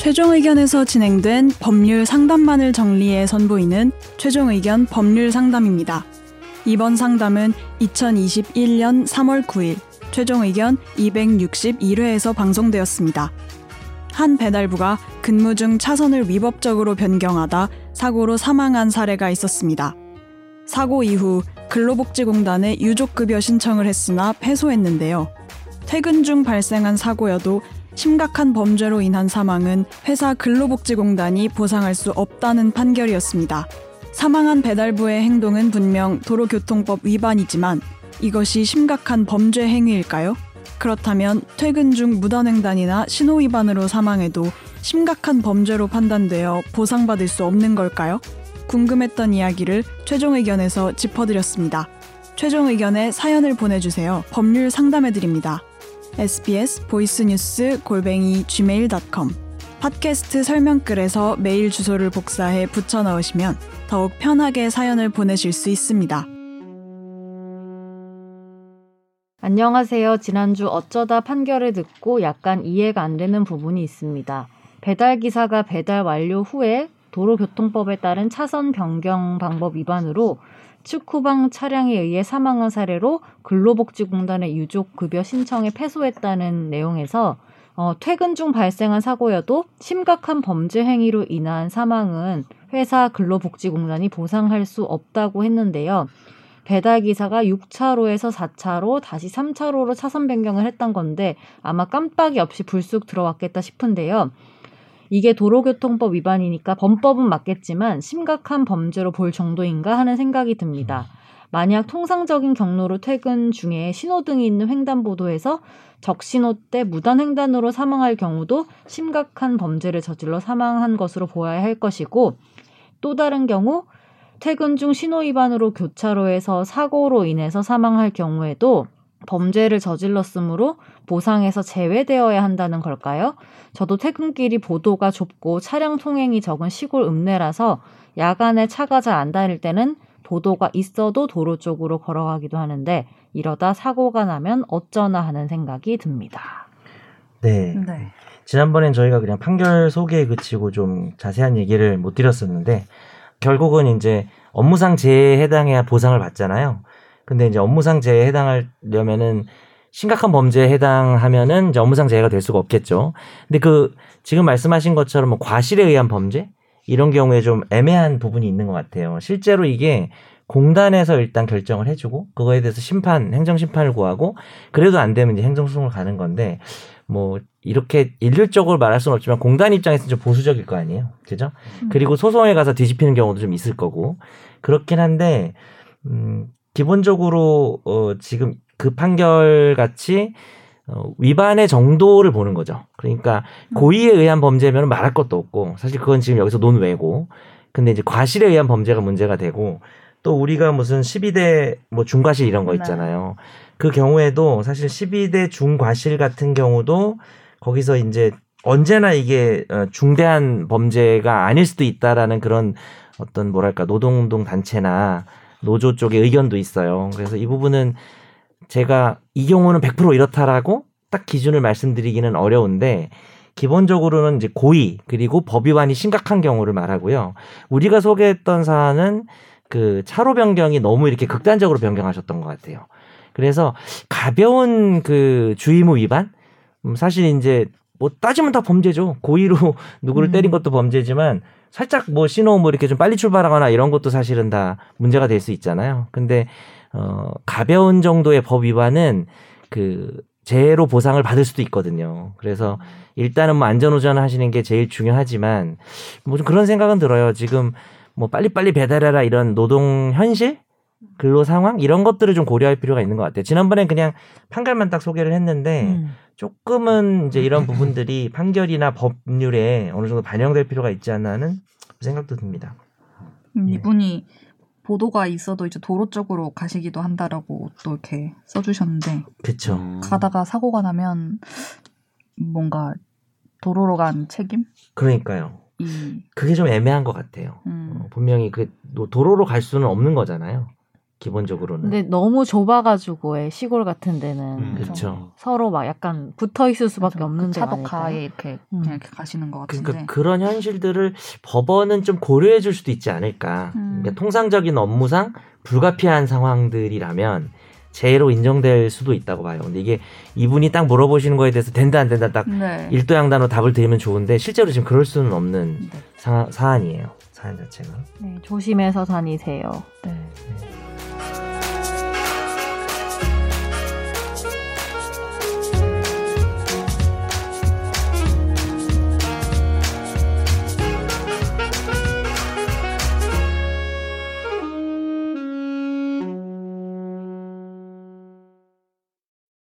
최종 의견에서 진행된 법률 상담만을 정리해 선보이는 최종 의견 법률 상담입니다. 이번 상담은 2021년 3월 9일 최종 의견 261회에서 방송되었습니다. 한 배달부가 근무 중 차선을 위법적으로 변경하다 사고로 사망한 사례가 있었습니다. 사고 이후 근로복지공단에 유족급여 신청을 했으나 패소했는데요. 퇴근 중 발생한 사고여도 심각한 범죄로 인한 사망은 회사 근로복지공단이 보상할 수 없다는 판결이었습니다. 사망한 배달부의 행동은 분명 도로교통법 위반이지만 이것이 심각한 범죄 행위일까요? 그렇다면 퇴근 중 무단횡단이나 신호위반으로 사망해도 심각한 범죄로 판단되어 보상받을 수 없는 걸까요? 궁금했던 이야기를 최종 의견에서 짚어드렸습니다. 최종 의견에 사연을 보내주세요. 법률 상담해드립니다. Sbs 보이스뉴스 골뱅이 gmail.com 팟캐스트 설명글에서 메일 주소를 복사해 붙여 넣으시면 더욱 편하게 사연을 보내실 수 있습니다. 안녕하세요. 지난주 어쩌다 판결을 듣고 약간 이해가 안 되는 부분이 있습니다. 배달 기사가 배달 완료 후에 도로교통법에 따른 차선 변경 방법 위반으로 축구방 차량에 의해 사망한 사례로 근로복지공단의 유족급여 신청에 패소했다는 내용에서 어, 퇴근 중 발생한 사고여도 심각한 범죄 행위로 인한 사망은 회사 근로복지공단이 보상할 수 없다고 했는데요. 배달 기사가 6차로에서 4차로 다시 3차로로 차선 변경을 했던 건데 아마 깜빡이 없이 불쑥 들어왔겠다 싶은데요. 이게 도로교통법 위반이니까 범법은 맞겠지만 심각한 범죄로 볼 정도인가 하는 생각이 듭니다. 만약 통상적인 경로로 퇴근 중에 신호등이 있는 횡단보도에서 적신호 때 무단횡단으로 사망할 경우도 심각한 범죄를 저질러 사망한 것으로 보아야 할 것이고 또 다른 경우 퇴근 중 신호 위반으로 교차로에서 사고로 인해서 사망할 경우에도 범죄를 저질렀으므로 보상에서 제외되어야 한다는 걸까요? 저도 퇴근길이 보도가 좁고 차량 통행이 적은 시골 읍내라서 야간에 차가 잘 안 다닐 때는 보도가 있어도 도로 쪽으로 걸어가기도 하는데 이러다 사고가 나면 어쩌나 하는 생각이 듭니다. 네. 네. 지난번엔 저희가 그냥 판결 소개에 그치고 좀 자세한 얘기를 못 드렸었는데 결국은 이제 업무상 재해에 해당해야 보상을 받잖아요. 근데 이제 업무상 재해에 해당하려면은 심각한 범죄에 해당하면은 이제 업무상 재해가 될 수가 없겠죠. 근데 그 지금 말씀하신 것처럼 뭐 과실에 의한 범죄 이런 경우에 좀 애매한 부분이 있는 것 같아요. 실제로 이게 공단에서 일단 결정을 해주고 그거에 대해서 심판 행정 심판을 구하고 그래도 안 되면 이제 행정 소송을 가는 건데 뭐 이렇게 일률적으로 말할 수는 없지만 공단 입장에서는 좀 보수적일 거 아니에요, 그죠? 음. 그리고 소송에 가서 뒤집히는 경우도 좀 있을 거고 그렇긴 한데 음 기본적으로 어 지금 그 판결 같이 어, 위반의 정도를 보는 거죠. 그러니까 고의에 의한 범죄면 말할 것도 없고 사실 그건 지금 여기서 논외고 근데 이제 과실에 의한 범죄가 문제가 되고 또 우리가 무슨 12대 뭐 중과실 이런 거 네. 있잖아요. 그 경우에도 사실 12대 중과실 같은 경우도 거기서 이제 언제나 이게 어, 중대한 범죄가 아닐 수도 있다라는 그런 어떤 뭐랄까 노동운동 단체나 노조 쪽의 의견도 있어요. 그래서 이 부분은 제가 이 경우는 100% 이렇다라고 딱 기준을 말씀드리기는 어려운데 기본적으로는 이제 고의 그리고 법 위반이 심각한 경우를 말하고요. 우리가 소개했던 사안은 그 차로 변경이 너무 이렇게 극단적으로 변경하셨던 것 같아요. 그래서 가벼운 그 주의무 위반 음, 사실 이제 뭐 따지면 다 범죄죠. 고의로 누구를 음. 때린 것도 범죄지만 살짝 뭐 신호 뭐 이렇게 좀 빨리 출발하거나 이런 것도 사실은 다 문제가 될 수 있잖아요. 근데 어 가벼운 정도의 법 위반은 그 재해로 보상을 받을 수도 있거든요. 그래서 일단은 뭐 안전운전 하시는 게 제일 중요하지만 뭐 좀 그런 생각은 들어요. 지금 뭐 빨리빨리 배달해라 이런 노동 현실 근로 상황 이런 것들을 좀 고려할 필요가 있는 것 같아요. 지난번엔 그냥 판결만 딱 소개를 했는데 음. 조금은 이제 이런 부분들이 판결이나 법률에 어느 정도 반영될 필요가 있지 않나 하는 생각도 듭니다. 음, 네. 이분이 보도가 있어도 이제 도로 쪽으로 가시기도 한다라고 또 이렇게 써주셨는데 그렇죠. 음. 가다가 사고가 나면 뭔가 도로로 간 책임? 그러니까요. 이 그게 좀 애매한 것 같아요. 음, 어, 분명히 그 노- 도로로 갈 수는 없는 거잖아요. 기본적으로는. 근데 너무 좁아가지고 애 시골 같은 데는 음. 그렇죠. 서로 막 약간 붙어 있을 수밖에 맞아. 없는 그 차도가에? 이렇게 음. 그냥 이렇게 가시는 것 같은데. 그러니까 그런 현실들을 법원은 좀 고려해 줄 수도 있지 않을까. 음. 그러니까 통상적인 업무상 불가피한 상황들이라면 재해로 인정될 수도 있다고 봐요. 근데 이게 이분이 딱 물어보시는 거에 대해서 된다 안 된다 딱 네. 일도양단으로 답을 드리면 좋은데 실제로 지금 그럴 수는 없는 네. 사, 사안이에요. 사안 자체가. 네, 조심해서 다니세요. 네. 네.